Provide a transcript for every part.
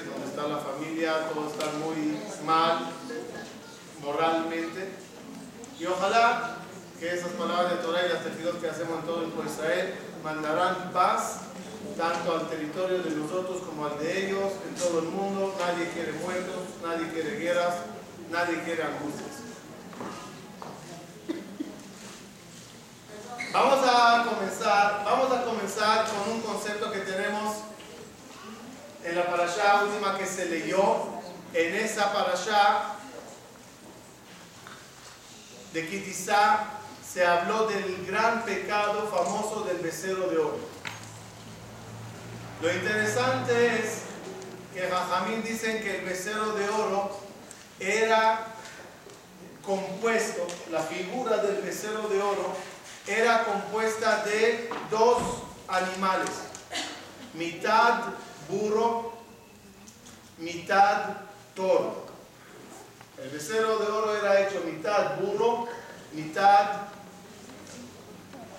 donde está la familia, todo está muy mal moralmente. Y ojalá que esas palabras de Torah y las tefilot que hacemos en todo el pueblo de Israel mandarán paz tanto al territorio de nosotros como al de ellos, en todo el mundo. Nadie quiere muertos, nadie quiere guerras, nadie quiere angustias. Vamos a comenzar, vamos a comenzar con un concepto que tenemos en la parashá última que se leyó. En esa parashá de Kitizá se habló del gran pecado famoso del becerro de oro. Lo interesante es que Jajamín dicen que el becerro de oro era compuesto, la figura del becerro de oro era compuesta de dos animales, mitad burro, mitad toro. El becerro de oro era hecho mitad burro, mitad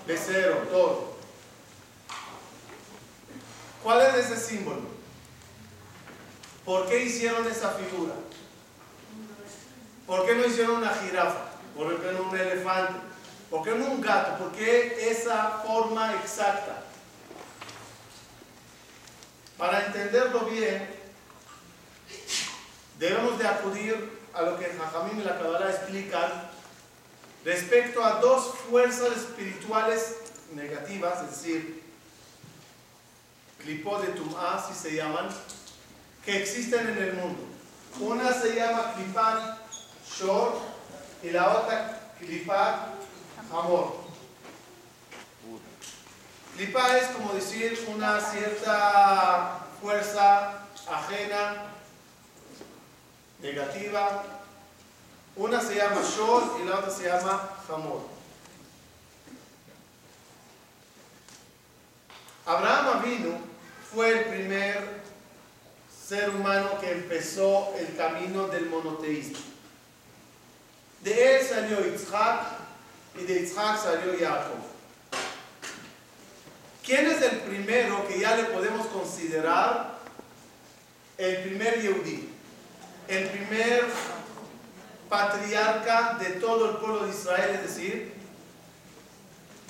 becerro, toro. ¿Cuál es ese símbolo? ¿Por qué hicieron esa figura? ¿Por qué no hicieron una jirafa? ¿Por qué no un elefante? ¿Por qué no un gato? ¿Por qué esa forma exacta? Para entenderlo bien, debemos de acudir a lo que Jajamín y la Kabbalah explican respecto a dos fuerzas espirituales negativas, es decir, clipot de Tum'ah, si se llaman, que existen en el mundo. Una se llama clipat shor y la otra clipat amor. Clipa es como decir una cierta fuerza ajena, negativa. Una se llama Shor y la otra se llama Hamor. Abraham Avinu fue el primer ser humano que empezó el camino del monoteísmo. De él salió Yitzhak y de Yitzhak salió Jacob. ¿Quién es el primero que ya le podemos considerar el primer Yehudí? El primer patriarca de todo el pueblo de Israel, es decir,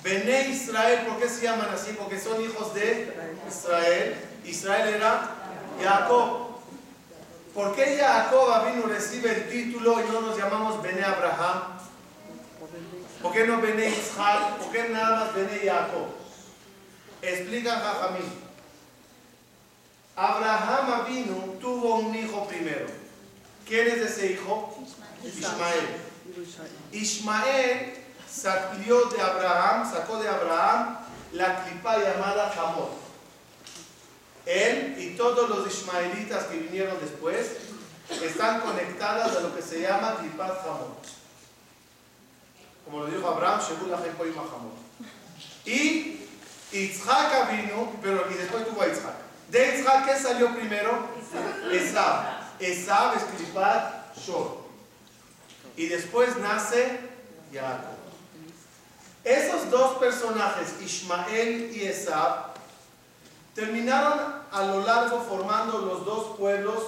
Bené Israel, ¿por qué se llaman así? Porque son hijos de Israel. Israel era Jacob. ¿Por qué Jacob vino recibe el título y no nos llamamos Bené Abraham? ¿Por qué no Bené Ishaq? ¿Por qué nada más Bené Jacob? Explica Jajamín. Abraham vino, tuvo un hijo primero. ¿Quién es ese hijo? Ismael. Ismael sacó de Abraham, sacó de Abraham la clipa llamada Hamor. Él y todos los ismaelitas que vinieron después están conectadas a lo que se llama clipat Hamor. Como lo dijo Abraham, Shebul Lachem Hamor. Y Yitzhak vino, pero y después tuvo a Yitzhak. De Yitzhak, ¿qué salió primero? Esab. Esab es clipat Shor. Y después nace Jacob. Esos dos personajes, Ismael y Esab, terminaron a lo largo formando los dos pueblos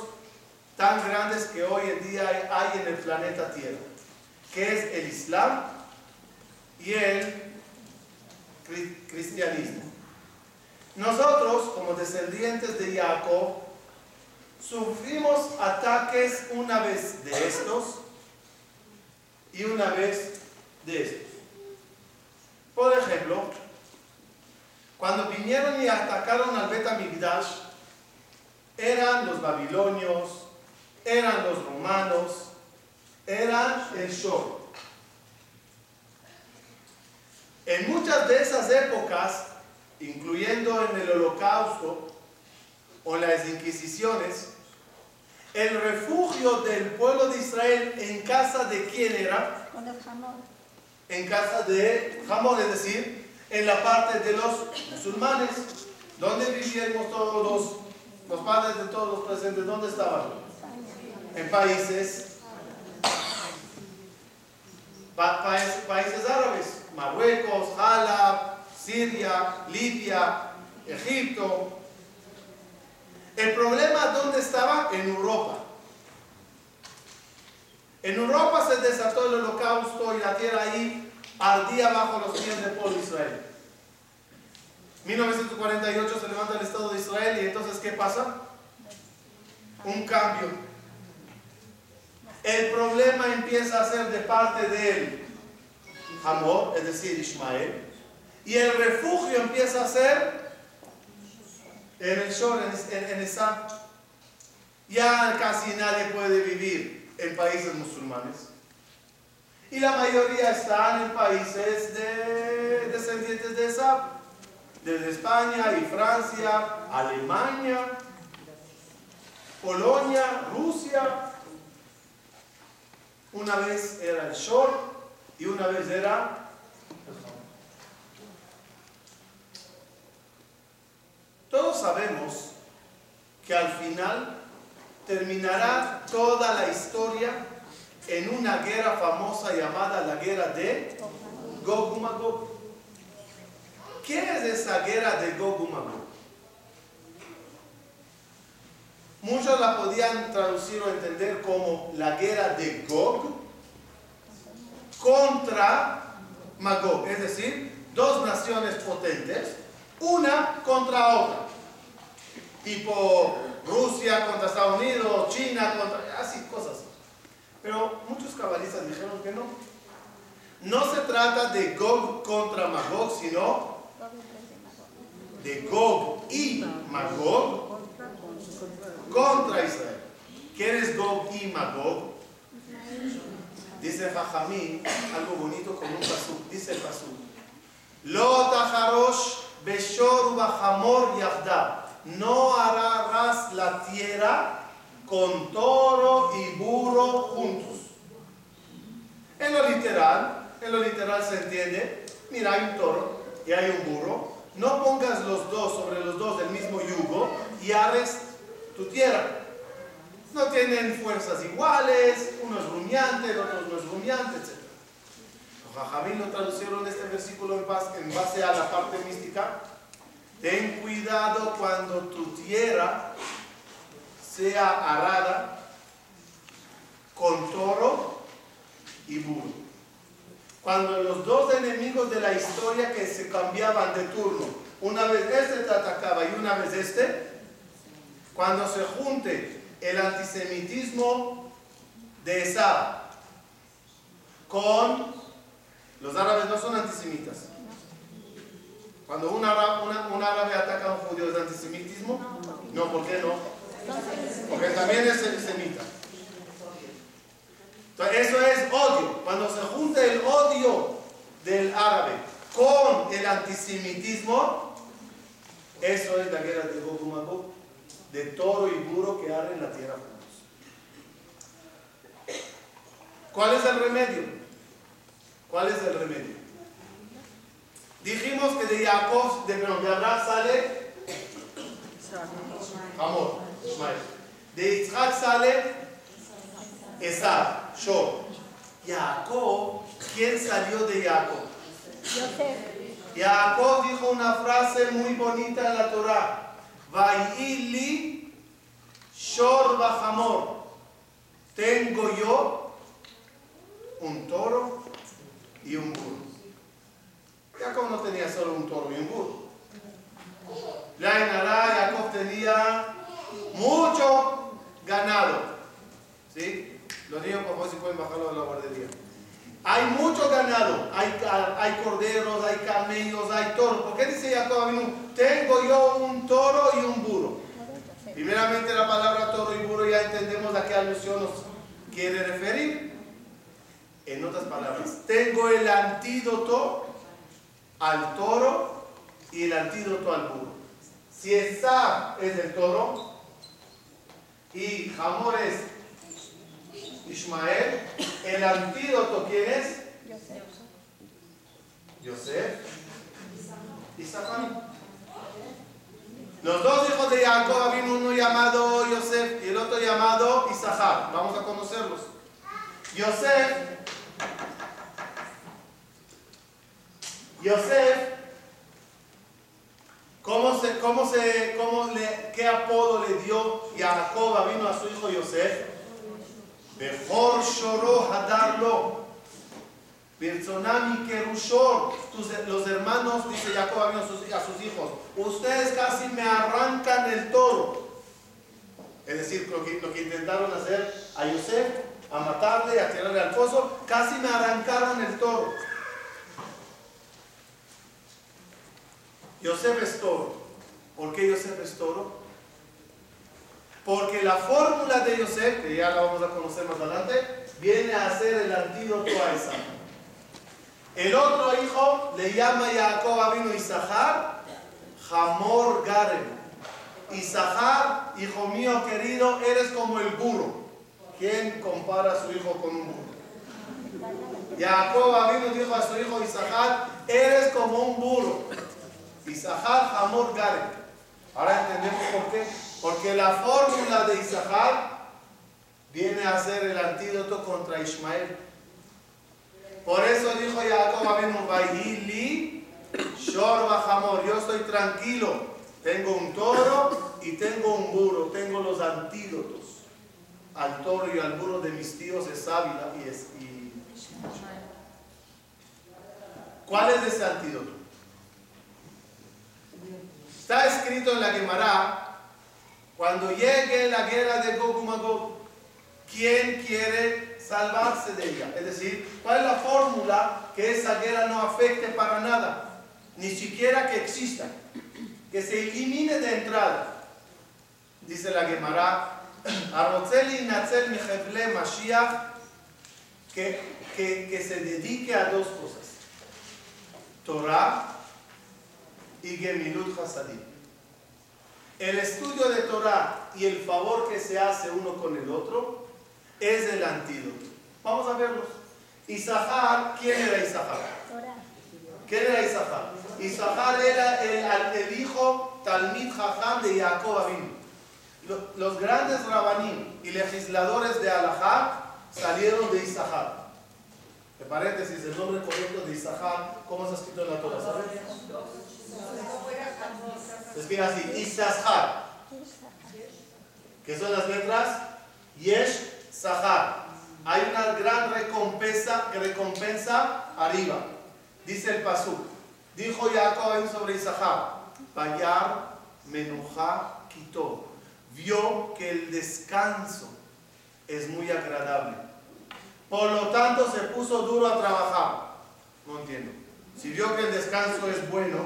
tan grandes que hoy en día hay en el planeta Tierra, que es el Islam y el cristianismo. Nosotros, como descendientes de Jacob, sufrimos ataques una vez de estos y una vez de estos. Por ejemplo, cuando vinieron y atacaron al Betamigdash, eran los babilonios, eran los romanos, eran el Shor. En muchas de esas épocas, incluyendo en el holocausto o las inquisiciones, el refugio del pueblo de Israel en casa de quién era? En casa de Jamón, es decir, en la parte de los musulmanes. ¿Dónde vivíamos todos los, los padres de todos los presentes? ¿Dónde estaban? En países, países, países árabes. Marruecos, Jalab, Siria, Libia, Egipto. El problema, ¿dónde estaba? En Europa. En Europa se desató el holocausto y la tierra ahí ardía bajo los pies del pueblo de Israel. 1948 se levanta el Estado de Israel y entonces ¿qué pasa? Un cambio. El problema empieza a ser de parte de él Hamor, es decir, Ismael, y el refugio empieza a ser en el Shor, en, en, en Ya casi nadie puede vivir en países musulmanes. Y la mayoría están en países de descendientes de esa, desde España y Francia, Alemania, Polonia, Rusia. Una vez era el Shor, y una vez era Todos sabemos que al final terminará toda la historia en una guerra famosa llamada la guerra de Gog Magog. ¿Qué es esa guerra de Gog Magog? Muchos la podían traducir o entender como la guerra de Gog contra Magog, es decir, dos naciones potentes, una contra otra, tipo Rusia contra Estados Unidos, China contra, así, cosas. Pero muchos cabalistas dijeron que no. No se trata de Gog contra Magog, sino de Gog y Magog contra Israel. ¿Quién es Gog y Magog? Dice Fajamí algo bonito como un pasú. Dice el pasú. Lo tajarosh beshor bajamor yahda. No harás la tierra con toro y burro juntos. En lo literal, en lo literal se entiende, mira, hay un toro y hay un burro. No pongas los dos sobre los dos del mismo yugo y ares tu tierra no tienen fuerzas iguales, uno es rumiante, el otro no es rumiante, etc. Los lo traducieron este versículo en base, en base a la parte mística. Ten cuidado cuando tu tierra sea arada con toro y burro. Cuando los dos enemigos de la historia que se cambiaban de turno, una vez este te atacaba y una vez este, cuando se junte el antisemitismo de Esab con los árabes no son antisemitas. Cuando un árabe, ataca a un judío, ¿es antisemitismo? No, ¿por qué no? Porque también es semita. Entonces, eso es odio. Cuando se junta el odio del árabe con el antisemitismo, eso es la guerra de Gog de toro y burro que en la tierra juntos. ¿Cuál es el remedio? ¿Cuál es el remedio? Dijimos que de Jacob, de, perdón, de Abraham sale amor, Ismael. De Isaac sale Esab, Shor. Jacob, ¿quién salió de Jacob? Jacob dijo una frase muy bonita en la Torah. Vaili Shor Bajamor. Tengo yo un toro y un burro. Jacob no tenía solo un toro y un burro. Lainará, Jacob tenía mucho ganado. ¿Sí? Los niños, por favor, si pueden bajarlo de la guardería. Hay mucho ganado, hay, corderos, hay camellos, hay toros. ¿Por qué dice Jacob Tengo yo un toro y un burro. Primeramente la palabra toro y burro ya entendemos a qué alusión nos quiere referir. En otras palabras, tengo el antídoto al toro y el antídoto al burro. Si Esa es el toro y Hamor es Ismael, el antídoto, ¿quién es? Yosef. Yosef. Isaac. Los dos hijos de Jacob, había uno llamado Yosef y el otro llamado Isahar. Vamos a conocerlos. Yosef. Yosef. ¿Cómo se, cómo se, cómo le, qué apodo le dio Jacob vino a su hijo Yosef? Mejor lloró Hadarlo. Personami Kerushor. Los hermanos, dice Jacob a sus, hijos, ustedes casi me arrancan el toro. Es decir, lo que, lo que intentaron hacer a Yosef, a matarle, a tirarle al pozo, casi me arrancaron el toro. Yosef es toro. ¿Por qué Yosef es toro? Porque la fórmula de Yosef, que ya la vamos a conocer más adelante, viene a ser el antídoto a Isaac. El otro hijo le llama Jacob vino Isahar, Hamor Garem. Isahar, hijo mío querido, eres como el burro. ¿Quién compara a su hijo con un burro? Jacob vino dijo a su hijo Isahar, eres como un burro. Isahar, Hamor Garem. Ahora entendemos por qué. Porque la fórmula de Isahar viene a ser el antídoto contra Ismael. Por eso dijo Jacob Abenu, Vahili, Shor Bahamor, yo estoy tranquilo. Tengo un toro y tengo un burro, tengo los antídotos al toro y al burro de mis tíos Esávila y, es, ¿Cuál es ese antídoto? Está escrito en la Gemara cuando llegue la guerra de Gog Magog, ¿quién quiere salvarse de ella? Es decir, ¿cuál es la fórmula que esa guerra no afecte para nada? Ni siquiera que exista, que se elimine de entrada. Dice la Gemara, que, que, que se dedique a dos cosas, Torah y Gemilut Hasadim. El estudio de Torah y el favor que se hace uno con el otro es el antídoto. Vamos a verlos. Isahar, ¿quién era Isahar? ¿Quién era Isahar? Isahar era el, hijo Talmid Jajam de Jacob Abin. Los grandes rabanim y legisladores de Alajá salieron de Isahar. De paréntesis, el nombre correcto de Isahar, ¿cómo está escrito en la Torah? Se así. ¿Qué son las letras? Yesh Sahar. Hay una gran recompensa, recompensa arriba. Dice el Pasuk. Dijo Jacob sobre Isahar. Bayar quitó. Vio que el descanso es muy agradable. Por lo tanto se puso duro a trabajar. No entiendo. Si vio que el descanso es bueno,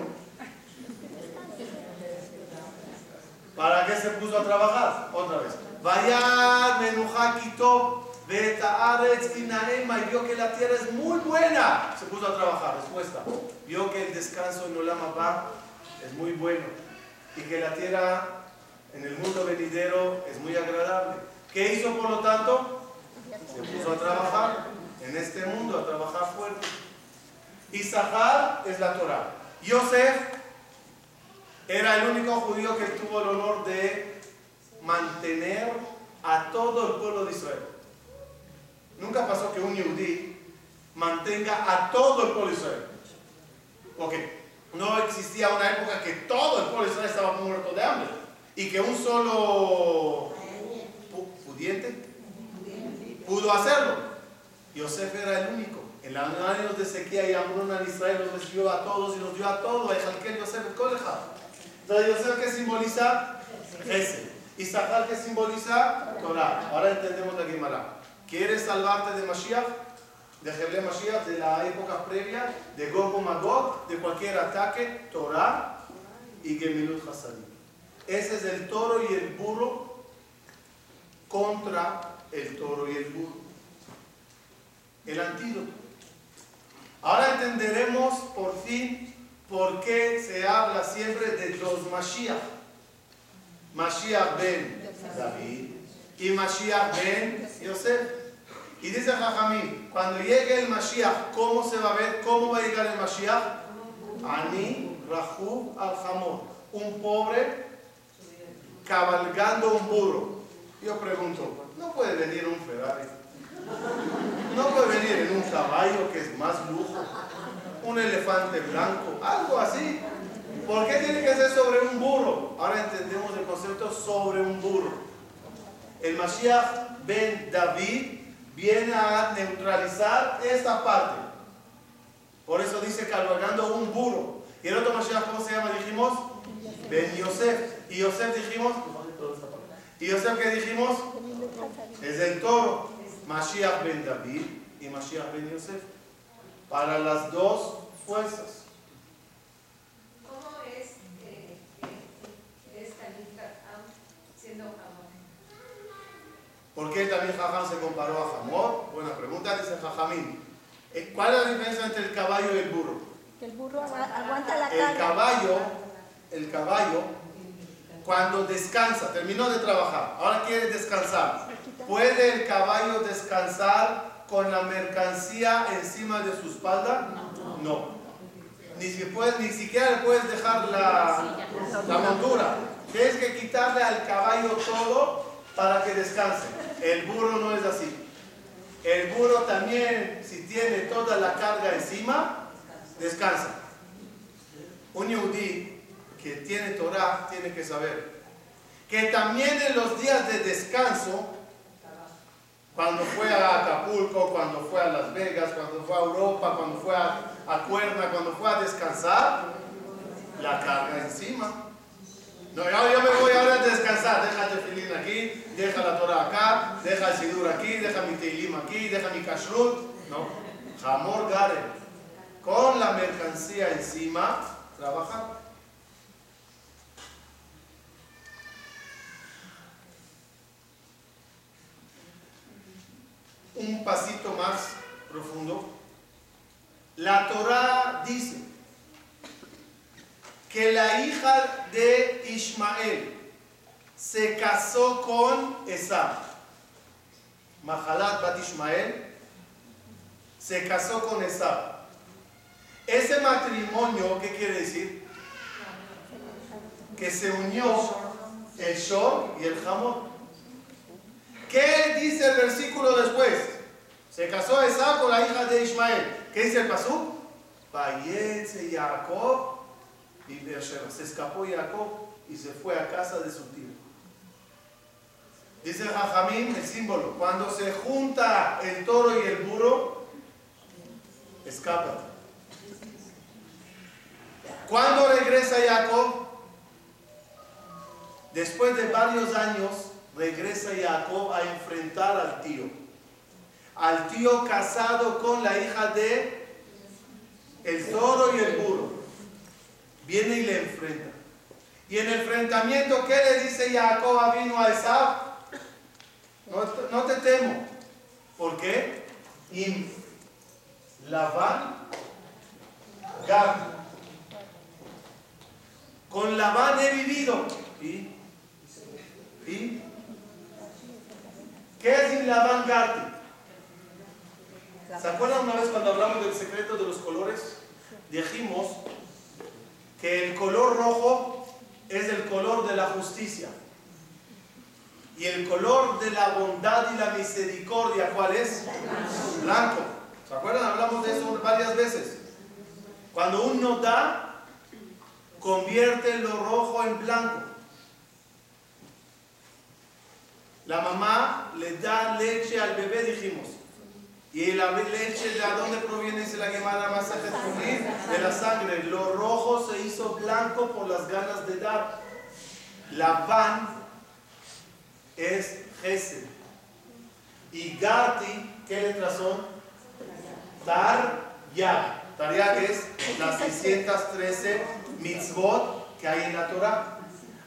¿Para qué se puso a trabajar? Otra vez. Vaya menuja quitó Aretz y vio que la tierra es muy buena. Se puso a trabajar. Respuesta. Vio que el descanso en Olama es muy bueno. Y que la tierra en el mundo venidero es muy agradable. ¿Qué hizo por lo tanto? Se puso a trabajar en este mundo, a trabajar fuerte. Isahar es la Torah. Yosef era el único judío que tuvo el honor de mantener a todo el pueblo de Israel. Nunca pasó que un yudí mantenga a todo el pueblo de Israel. Porque no existía una época que todo el pueblo de Israel estaba muerto de hambre. Y que un solo pudiente pudo hacerlo. Yosef era el único. En los años de sequía y hambruna en Israel los recibió a todos y los dio a todos. Entonces Yosef que simboliza ese. Y Zahar que simboliza Torah. Ahora entendemos la Gemara. ¿Quieres salvarte de Mashiach? De Heble Mashiach, de la época previa, de Gog o Magog, de cualquier ataque, Torah y Gemilut Hasadim. Ese es el toro y el burro contra el toro y el burro. El antídoto. Ahora entenderemos por fin por qué se habla siempre de los Mashiach. Mashiach ben David y Mashiach ben Yosef. Y dice Jajamín, cuando llegue el Mashiach, ¿cómo se va a ver? ¿Cómo va a llegar el Mashiach? Ani Rahub al Hamor. Un pobre cabalgando un burro. Yo pregunto, ¿no puede venir un Ferrari? ¿No puede venir en un caballo que es más lujo? ¿Un elefante blanco? Algo así. ¿Por qué tiene que ser sobre un burro? Ahora entendemos el concepto sobre un burro. El Mashiach ben David viene a neutralizar esta parte. Por eso dice cabalgando un burro. ¿Y el otro Mashiach cómo se llama? Dijimos Ben Yosef. Y Yosef dijimos, ¿y Yosef qué dijimos? Es el toro. Mashiach ben David y Mashiach ben Yosef. Para las dos fuerzas. ¿Cómo es eh, que es siendo Hamor? ¿Por qué también Jajam se comparó a Jamor? Buena pregunta, dice Jajamín. Eh, ¿Cuál es la diferencia entre el caballo y el burro? Que el burro agua- aguanta la El carga. caballo, el caballo, cuando descansa, terminó de trabajar, ahora quiere descansar. ¿Puede el caballo descansar con la mercancía encima de su espalda? No. Ni, si puedes- ni siquiera le puedes dejar la, la montura. Tienes que quitarle al caballo todo para que descanse. El burro no es así. El burro también, si tiene toda la carga encima, descansa. Un yudí que tiene Torah tiene que saber que también en los días de descanso, cuando fue a Acapulco, cuando fue a Las Vegas, cuando fue a Europa, cuando fue a, a Cuerna, cuando fue a descansar, la carga encima. No, yo, me voy ahora a descansar. Deja el tefilín aquí, deja la Torah acá, deja el sidur aquí, deja mi teilim aquí, deja mi kashrut. No, jamor gare. Con la mercancía encima, trabajar. Un pasito más profundo. La Torah dice que la hija de Ismael se casó con Esab. Mahalat Bat Ismael se casó con Esab. Ese matrimonio, ¿qué quiere decir? Que se unió el Shor y el Hamor. ¿Qué dice el versículo después? Se casó Esab con la hija de Ismael. ¿Qué dice el pasú? Jacob y. Se escapó Jacob y se fue a casa de su tío. Dice Jajamín, el símbolo, cuando se junta el toro y el burro, escapa. Cuando regresa Jacob, después de varios años, regresa Jacob a enfrentar al tío. Al tío casado con la hija de el toro y el burro. Viene y le enfrenta. Y en el enfrentamiento, ¿qué le dice Jacob vino a Esab? No, no te temo. ¿Por qué? Im Labán Gad. Con Labán he vivido. ¿Y? ¿Y? ¿Qué es Im Labán Gad? ¿Se acuerdan una vez cuando hablamos del secreto de los colores? Dijimos que el color rojo es el color de la justicia. Y el color de la bondad y la misericordia, ¿cuál es? Blanco. ¿Se acuerdan? Hablamos de eso varias veces. Cuando uno da, convierte lo rojo en blanco. La mamá le da leche al bebé, dijimos. Y la leche, ¿de dónde proviene? Dice la Masajet Jumín, De la sangre. Lo rojo se hizo blanco por las ganas de dar. La van es Gesed. Y Gati, ¿qué letras son? Tar, Ya. Tar, Ya que es las 613 mitzvot que hay en la Torah.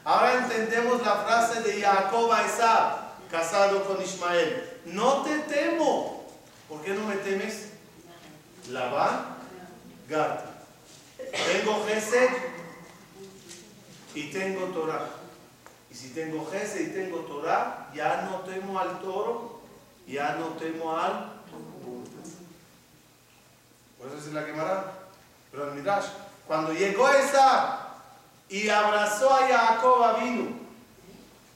Ahora entendemos la frase de Jacob a casado con Ismael. No te temo. ¿Por qué no me temes? Labán, Gati. Tengo Gesed y tengo Torah. Y si tengo Gesed y tengo Torah, ya no temo al toro, ya no temo al. Por eso es la quemará. Pero el Midrash, cuando llegó esa y abrazó a Jacob vino,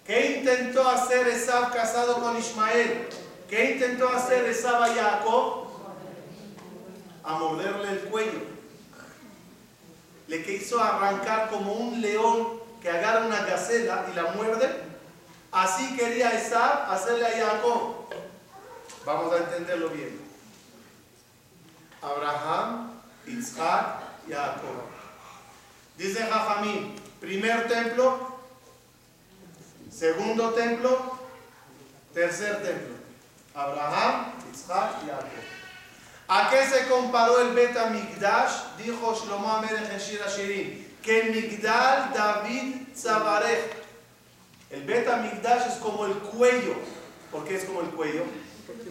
¿qué intentó hacer Esab casado con Ismael? ¿Qué intentó hacer Esab a Jacob? A morderle el cuello le quiso arrancar como un león que agarra una gacela y la muerde. Así quería Esab hacerle a Jacob. Vamos a entenderlo bien. Abraham, Isaac, Jacob. Dice Jajamín, primer templo, segundo templo, tercer templo. Abraham, Isaac, Jacob. ¿A qué se comparó el Beta Migdash? Dijo Shlomo Amelech en Shir Shirin, que Migdal David Tzabarech. El Beta Migdash es como el cuello. ¿Por qué es como el cuello?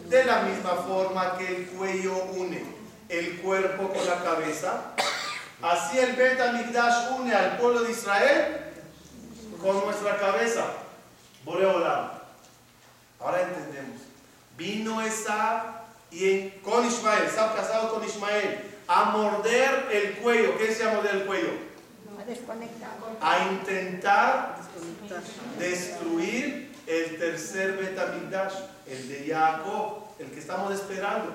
De la misma forma que el cuello une el cuerpo con la cabeza, así el Beta Migdash une al pueblo de Israel con nuestra cabeza. Boreolam. Ahora entendemos. Vino esa y con Ismael, está casado con Ismael, a morder el cuello. ¿Qué se llama morder el cuello? A desconectar. A intentar destruir el tercer Betamigdash, el de Jacob, el que estamos esperando.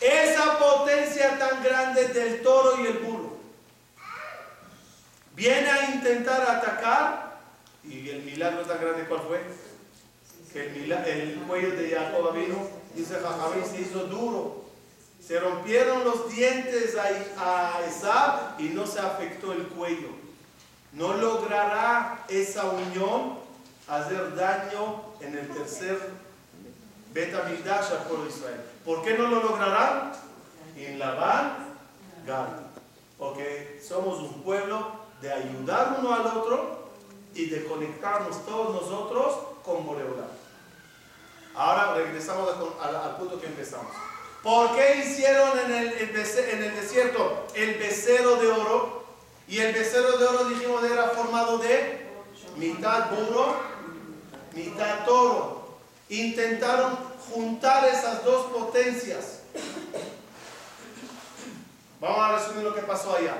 Esa potencia tan grande del toro y el burro viene a intentar atacar y el milagro tan grande, ¿cuál fue? Que el, el cuello de Jacob vino dice Jajamín, se hizo duro. Se rompieron los dientes a, a Esab y no se afectó el cuello. No logrará esa unión hacer daño en el tercer Betamigdash al pueblo de Israel. ¿Por qué no lo logrará? En Labán, Gad. Porque somos un pueblo de ayudar uno al otro y de conectarnos todos nosotros con Boreolá. Ahora regresamos al, punto que empezamos. ¿Por qué hicieron en el, en el desierto el becerro de oro? Y el becerro de oro dijimos era formado de mitad burro, mitad toro. Intentaron juntar esas dos potencias. Vamos a resumir lo que pasó allá.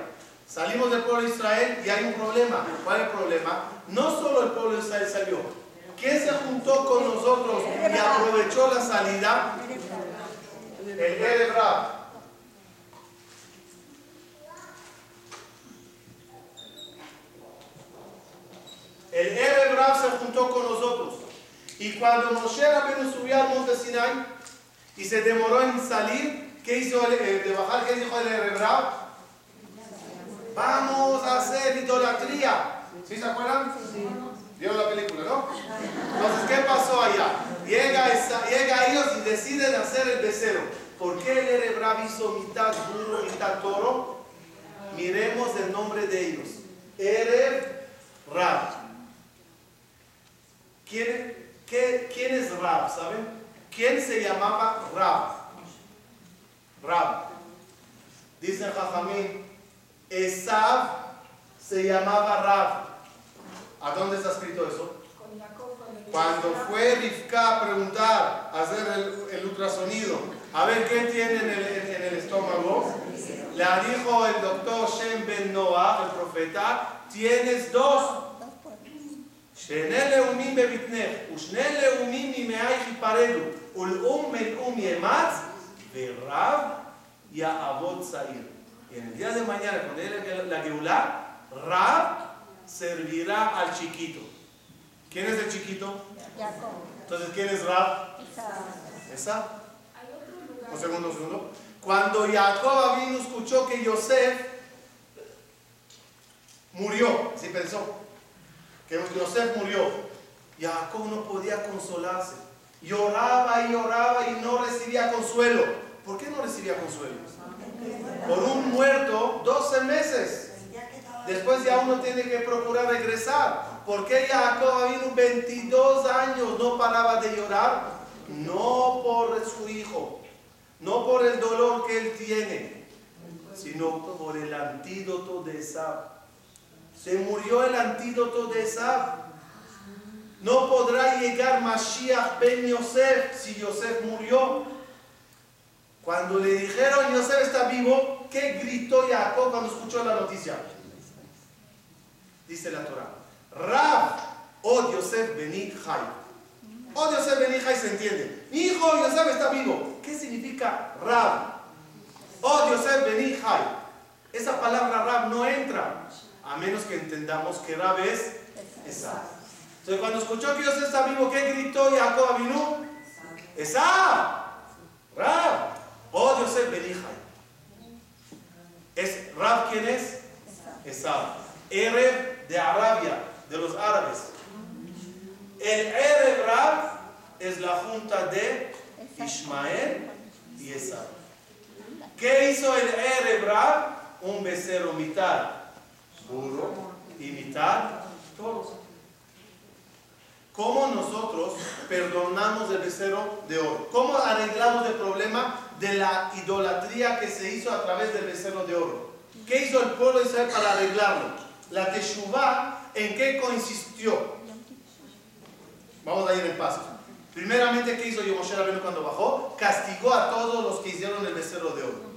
Salimos del pueblo de Israel y hay un problema. ¿Cuál es el problema? No solo el pueblo de Israel salió, ¿Quién se juntó con nosotros y aprovechó la salida? El Erebrab. El Erebrab se juntó con nosotros. Y cuando Moshe Rabbeinu subió al monte Sinai y se demoró en salir, ¿qué hizo el, eh, de bajar? ¿Qué dijo el Erebrab? Vamos a hacer idolatría. ¿Sí se acuerdan? ¿Vieron la película, no? Entonces, ¿qué pasó allá? Llega, llega ellos y deciden hacer el becerro. ¿Por qué el Erebrab hizo mitad burro, mitad toro? Miremos el nombre de ellos. Ereb Rab. ¿Quién, ¿Quién es Rab? ¿Saben? ¿Quién se llamaba Rab? Rab. Dice Jajamín, Esav se llamaba Rab. ¿A dónde está escrito eso? Cuando fue Rivka a preguntar, a hacer el, el, ultrasonido, a ver qué tiene en el, en el estómago, la dijo el doctor Shem Ben Noah, el profeta, tienes dos. Um um y en el día de mañana, cuando llegue la Geulah, Rab servirá al chiquito. ¿Quién es el chiquito? Entonces, ¿quién es Rab? Esa. Un segundo, un segundo. Cuando Jacob vino, escuchó que Yosef murió, si pensó que Yosef murió, Jacob no podía consolarse. Lloraba y lloraba y no recibía consuelo. ¿Por qué no recibía consuelo? Por un muerto 12 meses. Después ya uno tiene que procurar regresar. ¿Por qué Jacob vino 22 años no paraba de llorar? No por su hijo, no por el dolor que él tiene, sino por el antídoto de Esab. Se murió el antídoto de Esab. No podrá llegar Mashiach ben Yosef si Yosef murió. Cuando le dijeron Yosef está vivo, ¿qué gritó Jacob cuando escuchó la noticia? Dice la Torah. Rab o Yosef Beni Jai. O Yosef Beni Jai se entiende. Mi hijo Yosef está vivo. ¿Qué significa Rab? O Yosef Beni Jai. Esa palabra Rab no entra. A menos que entendamos que Rab es Esa. Entonces cuando escuchó que Yosef está vivo, ¿qué gritó Jacob vino? Esa. Rab. O Yosef Beni Jai. ¿Es Rab quién es? Esa. Erev de Arabia, de los árabes. El Erev Rab es la junta de Ismael y Esab. ¿Qué hizo el Erev Rab? Un becerro mitad burro y mitad toro. ¿Cómo nosotros perdonamos el becerro de oro? ¿Cómo arreglamos el problema de la idolatría que se hizo a través del becerro de oro? ¿Qué hizo el pueblo de Israel para arreglarlo? La Teshuvah, ¿en qué consistió? Vamos a ir en paso. Primeramente, ¿qué hizo Yomoshe Rabbeinu cuando bajó? Castigó a todos los que hicieron el becerro de oro.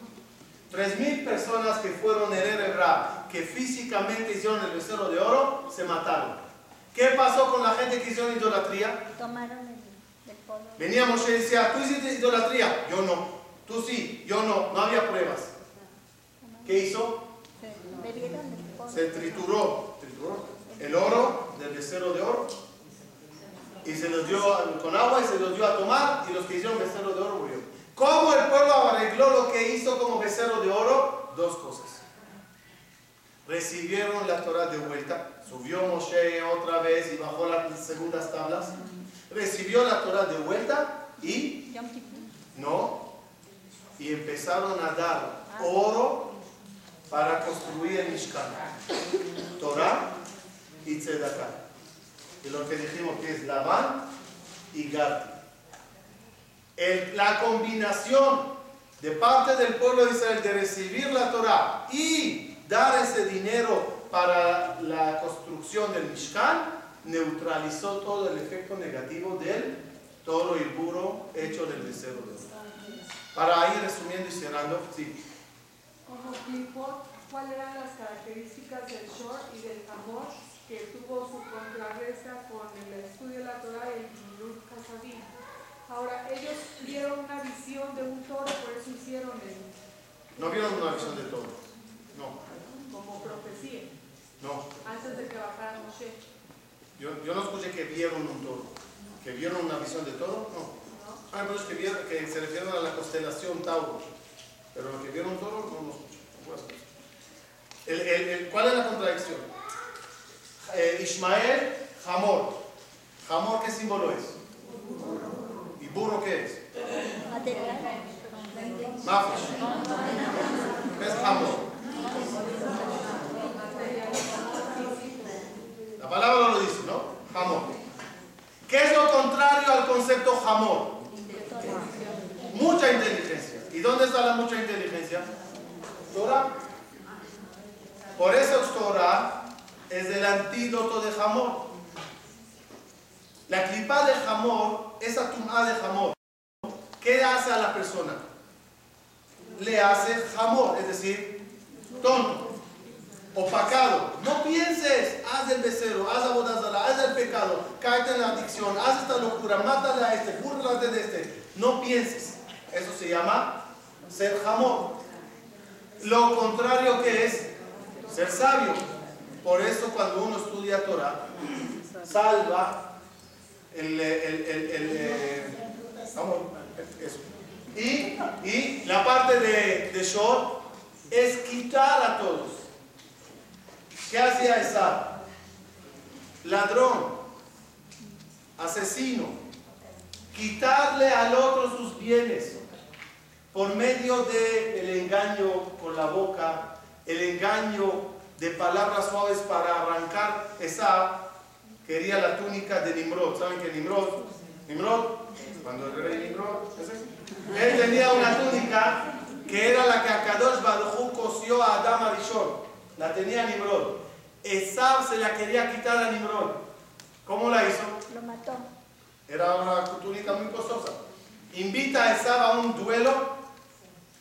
Tres mil personas que fueron en Erebra, que físicamente hicieron el becerro de oro, se mataron. ¿Qué pasó con la gente que hicieron idolatría? Tomaron el, el polvo. Venía Moshe y decía, tú hiciste idolatría. Yo no. Tú sí, yo no. No había pruebas. ¿Qué hizo? Se trituró, trituró el oro del becerro de oro y se los dio con agua y se los dio a tomar y los que hicieron becerro de oro murieron. ¿Cómo el pueblo arregló lo que hizo como becerro de oro? Dos cosas. Recibieron la Torah de vuelta, subió Moshe otra vez y bajó las segundas tablas. Recibió la Torah de vuelta y no, y empezaron a dar oro para construir el Mishkan. Torah y Tzedakah. Y lo que dijimos que es Labán y. El- la combinación de parte del pueblo de Israel de recibir la Torah y dar ese dinero para la construcción del Mishkan neutralizó todo el efecto negativo del toro burro hecho del becerro de. Para ir resumiendo y cerrando, sí. Como Clifford, ¿cuáles eran las características del short y del amor que tuvo su contrarresta con el estudio de la Torah y el Gilul Kasabim? Ahora, ellos vieron una visión de un toro, por eso hicieron el, No vieron una visión de todo. No, como profecía, no. antes de que bajara Moshe. Yo, yo no escuché que vieron un toro. ¿Que vieron una visión de todo? No. ¿no? Ah, pero es que, vieron, que se refieren a la constelación Tauro. Pero lo que vieron toro no lo escuché. No puedo escuchar. El, el- el- ¿Cuál es la contradicción? Eh, Ismael, Hamor. Hamor, ¿qué símbolo es? ¿Y burro qué es? Mafish. ¿Qué es Hamor? La palabra lo dice, ¿no? Hamor. ¿Qué es lo contrario al concepto Hamor? Mucha inteligencia. ¿Y dónde está la mucha inteligencia? Torah. Por eso Torah es el antídoto de Hamor. La clipa de Hamor, esa tumá de Hamor, ¿qué hace a la persona? Le hace Hamor, es decir, tonto, opacado. No pienses, haz el becerro, haz abodazara, haz el pecado, cáete en la adicción, haz esta locura, mátale a este, búrlate de este. No pienses. Eso se llama ser Hamor. Lo contrario que es ser sabio. Por eso cuando uno estudia Torah, salva el, el, el, eh, eso. Y, y la parte de, de es quitar a todos. ¿Qué hacía esa? Ladrón, asesino, quitarle al otro sus bienes por medio del engaño con la boca, el engaño de palabras suaves para arrancar esa quería la túnica de Nimrod. ¿Saben que Nimrod? Nimrod, cuando el rey Nimrod, él tenía una túnica que era la que Akadosh Baruj cosió a Adam Arishon. La tenía Nimrod. Esab se la quería quitar a Nimrod. ¿Cómo la hizo? Lo mató. Era una túnica muy costosa. Invita a Esab a un duelo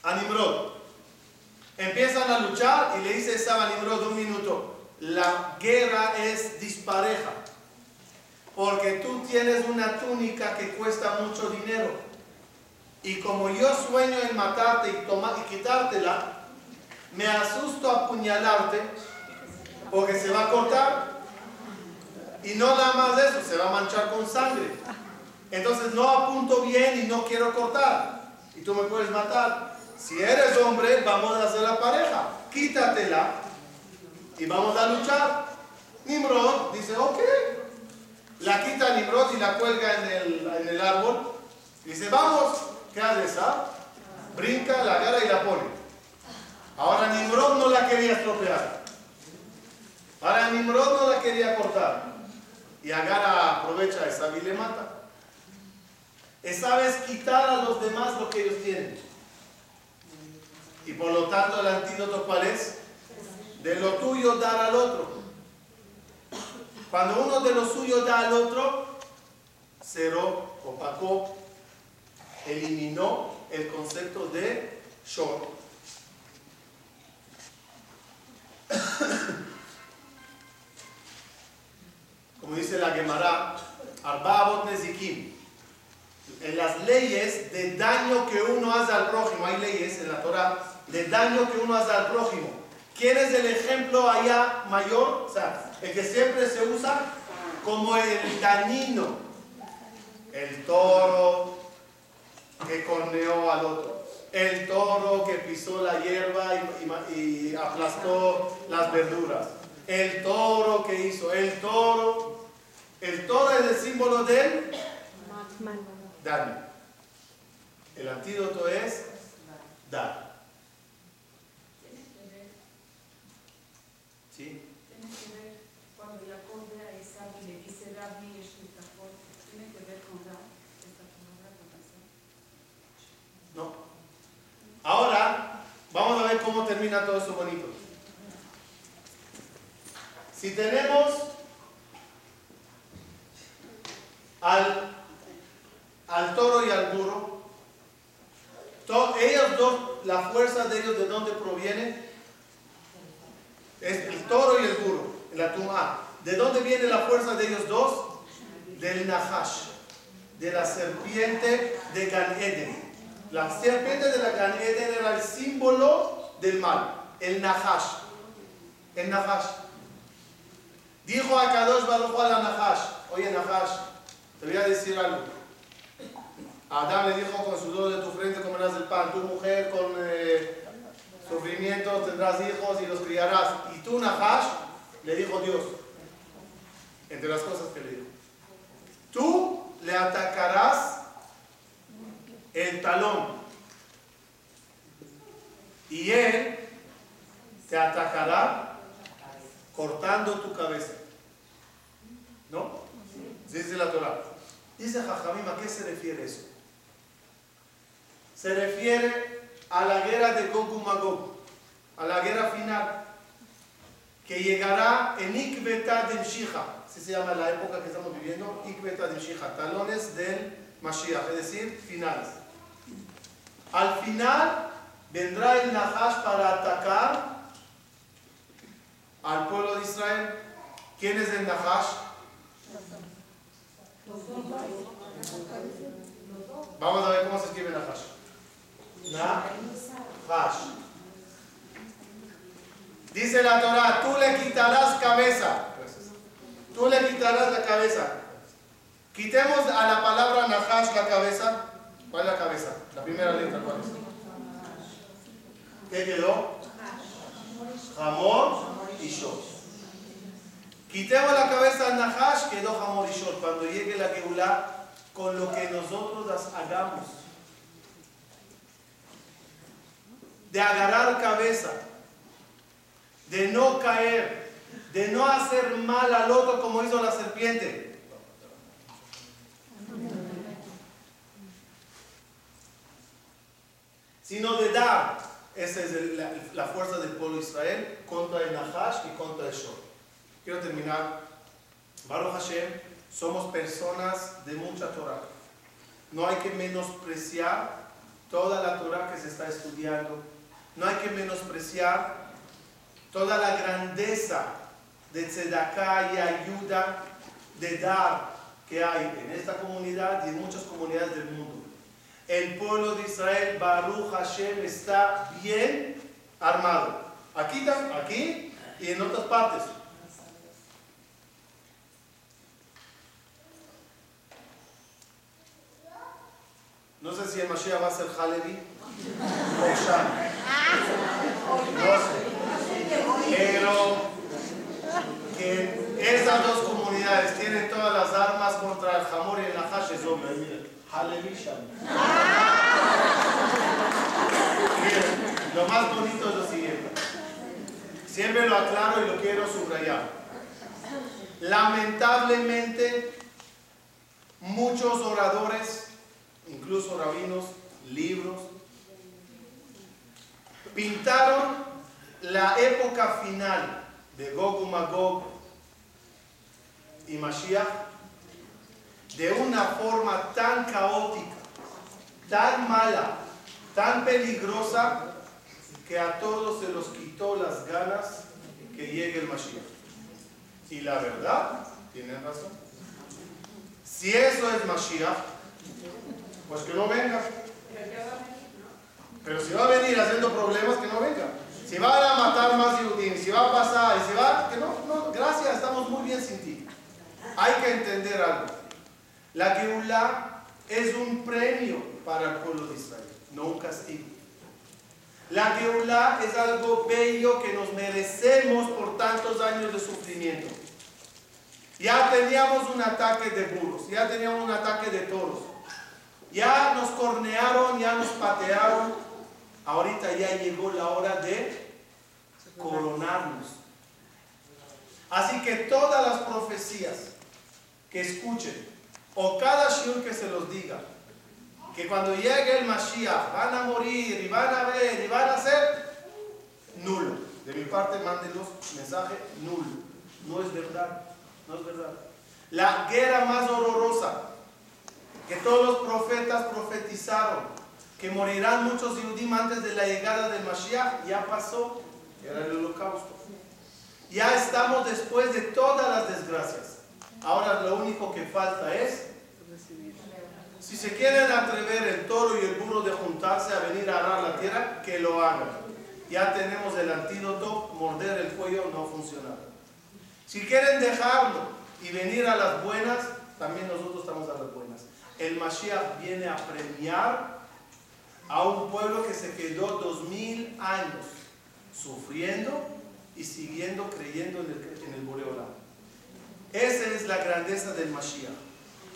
a Nimrod. Empiezan a luchar y le dice Esab a Nimrod un minuto. La guerra es dispareja. Porque tú tienes una túnica que cuesta mucho dinero. Y como yo sueño en matarte y, tomar, y quitártela, me asusto a apuñalarte porque se va a cortar. Y no nada más eso, se va a manchar con sangre. Entonces no apunto bien y no quiero cortar. Y tú me puedes matar. Si eres hombre, vamos a hacer la pareja. Quítatela y vamos a luchar. Nimrod dice, ok. La quita Nimrod y la cuelga en el, en el árbol. Dice, vamos. ¿Qué hace esa? Brinca, la agarra y la pone. Ahora Nimrod no la quería estropear. Ahora Nimrod no la quería cortar. Y agarra, aprovecha esa y le mata. Esa es quitar a los demás lo que ellos tienen. Y por lo tanto el antídoto cuál es? De lo tuyo dar al otro. Cuando uno de lo suyo da al otro, cerró, opacó, eliminó el concepto de short. Como dice la Gemara, Arbabot Nezikim. En las leyes de daño que uno hace al prójimo, hay leyes en la Torah de daño que uno hace al prójimo. ¿Quién es el ejemplo allá mayor? O sea, el que siempre se usa como el dañino. El toro que corneó al otro. El toro que pisó la hierba y, y- y aplastó las verduras. El toro que hizo. El toro. El toro es el símbolo del daño. El antídoto es dar. ¿Sí? Tiene que ver cuando Jacob ve a Esaú y le dice Rabbi Eshmitafot, tiene que ver con dar esta palabra con Esaú. No. Ahora, vamos a ver cómo todo eso bonito. Si tenemos al, al toro y al burro, to- ellos dos, la fuerza de ellos, ¿de dónde proviene? Es el toro y el burro, la tumá. ¿De dónde viene la fuerza de ellos dos? Del Nahash, de la serpiente de Gan Eden. La serpiente de la Gan Eden era el símbolo del mal, el Nahash. El Nahash. Dijo a Kadosh Baruch Hu a la Nahash, oye Nahash, te voy a decir algo. Adán le dijo, con sudor de tu frente comerás el pan, tu mujer con eh, sufrimiento tendrás hijos y los criarás. Y tú Nahash, le dijo Dios, entre las cosas que le dijo, tú le atacarás el talón y él te atacará cortando tu cabeza. ¿No? Dice la Torah. Dice Jajamim, ¿a qué se refiere eso? Se refiere a la guerra de Gog y Magog, a la guerra final, que llegará en Ikbeta de Mshija, así se llama la época que estamos viviendo, Ikbeta de Mshija, talones del Mashiach, es decir, finales. Al final vendrá el Nahash para atacar al pueblo de Israel. ¿Quién es el Nahash? Vamos a ver cómo se escribe Nahash. Nahash. Dice la Torah, tú le quitarás cabeza. Tú le quitarás la cabeza. Quitemos a la palabra Nahash la cabeza. ¿Cuál es la cabeza? La primera letra, ¿cuál es? ¿Qué quedó? Hamor y Shor. Quitemos la cabeza al Nahash, quedó Hamor y Shor. Cuando llegue la Geulah, con lo que nosotros las hagamos. De agarrar cabeza, de no caer, de no hacer mal al otro como hizo la serpiente. Sino de dar. Esa es la fuerza del pueblo de Israel contra el Nahash y contra el Shor. Quiero terminar. Baruch Hashem, somos personas de mucha Torah. No hay que menospreciar toda la Torah que se está estudiando. No hay que menospreciar toda la grandeza de tzedakah y ayuda de dar que hay en esta comunidad y en muchas comunidades del mundo. El pueblo de Israel, Baruch Hashem, está bien armado. Aquí, aquí y en otras partes. No sé si el Mashiach va a ser Halevi o. No sé. Pero que esas dos comunidades tienen todas las armas contra el Hamor y el Nahash es. Sham. Miren, lo más bonito es lo siguiente. Siempre lo aclaro y lo quiero subrayar. Lamentablemente, muchos oradores, incluso rabinos, libros, pintaron la época final de Gog Magog y Mashiach de una forma tan caótica, tan mala, tan peligrosa, que a todos se los quitó las ganas que llegue el Mashiach. Y la verdad, tienen razón. Si eso es Mashiach, pues que no venga. Pero si va a venir haciendo problemas, que no venga. Si va a matar más Yehudim, si va a pasar, si va, que no, no, gracias, estamos muy bien sin ti. Hay que entender algo. La Geulah es un premio para el pueblo de Israel, no un castigo. La Geulah es algo bello que nos merecemos por tantos años de sufrimiento. Ya teníamos un ataque de burros, ya teníamos un ataque de toros. Ya nos cornearon, ya nos patearon. Ahorita ya llegó la hora de coronarnos. Así que todas las profecías que escuchen, o cada shiur que se los diga, que cuando llegue el Mashiach van a morir y van a ver y van a ser nulo. De mi parte, mándenlos mensaje nulo. No es verdad, no es verdad. La guerra más horrorosa que todos los profetas profetizaron, que morirán muchos Yehudim antes de la llegada del Mashiach, ya pasó, era el holocausto. Ya estamos después de todas las desgracias. Ahora lo único que falta es, si se quieren atrever el toro y el burro de juntarse a venir a arar la tierra, que lo hagan. Ya tenemos el antídoto, morder el cuello no funcionará. Si quieren dejarlo y venir a las buenas, también nosotros estamos a las buenas. El Mashiach viene a premiar a un pueblo que se quedó dos mil años sufriendo y siguiendo creyendo en el, en el. Esa es la grandeza del Mashiach.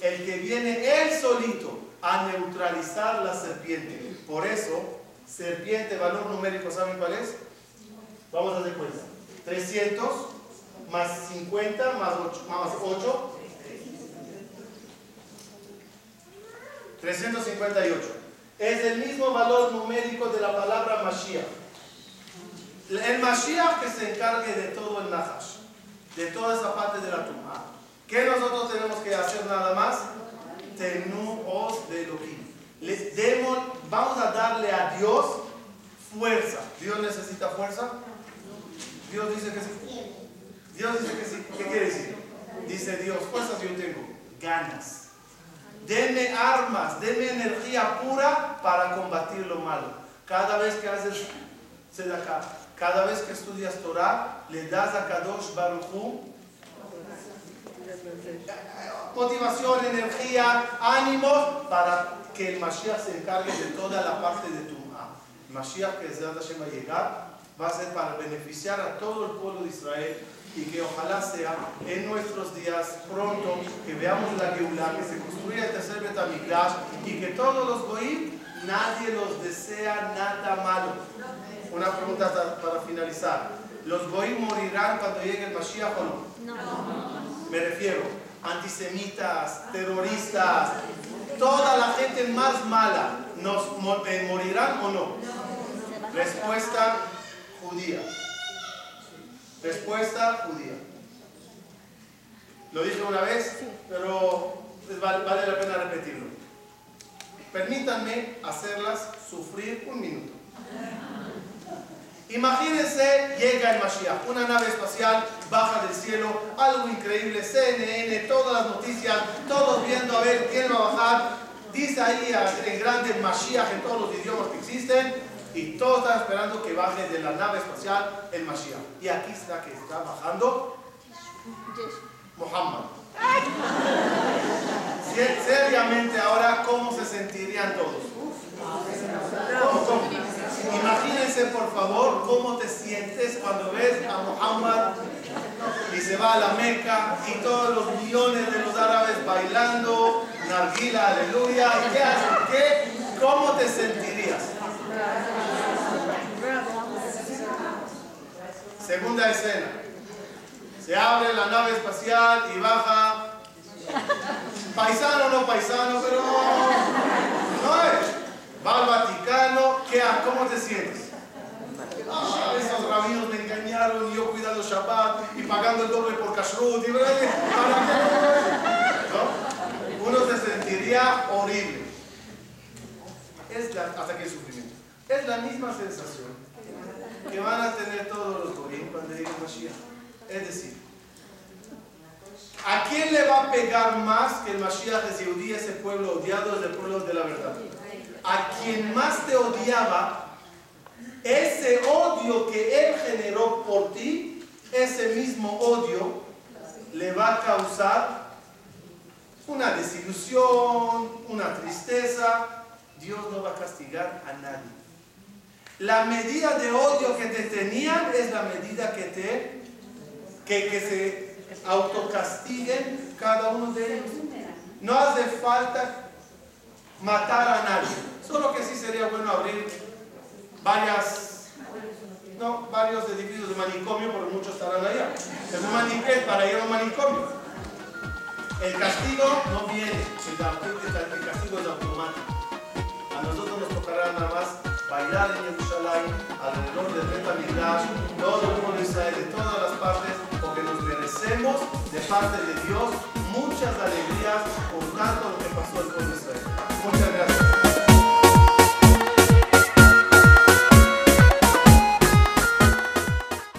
El que viene él solito a neutralizar la serpiente. Por eso, serpiente, valor numérico, ¿saben cuál es? Vamos a hacer cuenta. 300 más 50 más 8, más 8 358. Es el mismo valor numérico de la palabra Mashiach. El Mashiach que se encargue de todo el Nahash, de toda esa parte de la tumba. ¿Qué nosotros tenemos que hacer nada más? Tenuos de Elohim. Les vamos a darle a Dios fuerza. ¿Dios necesita fuerza? Dios dice que sí. Dios dice que sí. ¿Qué quiere decir? Dice Dios, fuerzas yo tengo, ganas. Deme armas, deme energía pura para combatir lo malo. Cada vez que haces acá, cada vez que estudias Torah, le das a Kadosh Baruch Hu motivación, energía, ánimos para que el Mashiach se encargue de toda la parte de tu El Mashiach que es Hashem va a llegar va a ser para beneficiar a todo el pueblo de Israel y que ojalá sea en nuestros días pronto que veamos la Geulah, que se construya el tercer Betamigdash y que todos los goim nadie los desea nada malo. Una pregunta ta- para finalizar. ¿Los goim morirán cuando llegue el Mashiach o no? No. Me refiero, antisemitas, terroristas, toda la gente más mala, ¿nos eh, morirán o no? Respuesta judía. Respuesta judía. Lo dije una vez, pero vale, vale la pena repetirlo. Permítanme hacerlas sufrir un minuto. Imagínense, llega el Mashiach, una nave espacial baja del cielo, algo increíble, CNN, todas las noticias, todos viendo a ver quién va a bajar. Dice ahí en grande Mashiach en todos los idiomas que existen y todos están esperando que baje de la nave espacial el Mashiach. Y aquí está que está bajando Muhammad. Se- Seriamente ahora, ¿cómo se sentirían todos? ¿Cómo, cómo? Imagínense por favor cómo te sientes cuando ves a Muhammad y se va a la Meca y todos los millones de los árabes bailando, Nargila, aleluya. ¿Y qué haces? ¿Qué? ¿Cómo te sentirías? Segunda escena. Se abre la nave espacial y baja. Paisano no paisano, pero no es. Va al Vaticano, ¿qué, ¿cómo te sientes? Ah, esos rabinos me engañaron y yo cuidando Shabbat y pagando el doble por kashrut. Uno se sentiría horrible. Es la, hasta que el sufrimiento. Es la misma sensación que van a tener todos los goyim cuando llegue Mashiach. Es decir, ¿a quién le va a pegar más que el Mashiach de Yehudí, ese pueblo odiado, es el pueblo de la verdad? A quien más te odiaba, ese odio que él generó por ti, ese mismo odio le va a causar una desilusión, una tristeza. Dios no va a castigar a nadie. La medida de odio que te tenían es la medida que te que, que se autocastiguen cada uno de ellos. No hace falta matar a nadie. Solo que sí sería bueno abrir varias, no, varios edificios de manicomio, porque muchos estarán allá. Es un maniquí para ir a un manicomio. El castigo no viene, el, castigo es automático. A nosotros nos tocará nada más bailar en Jerusalén, alrededor del Betamigdash, todo el pueblo de Israel, de todas las partes, porque nos merecemos de parte de Dios muchas alegrías con tanto lo que pasó el pueblo Israel. Muchas gracias.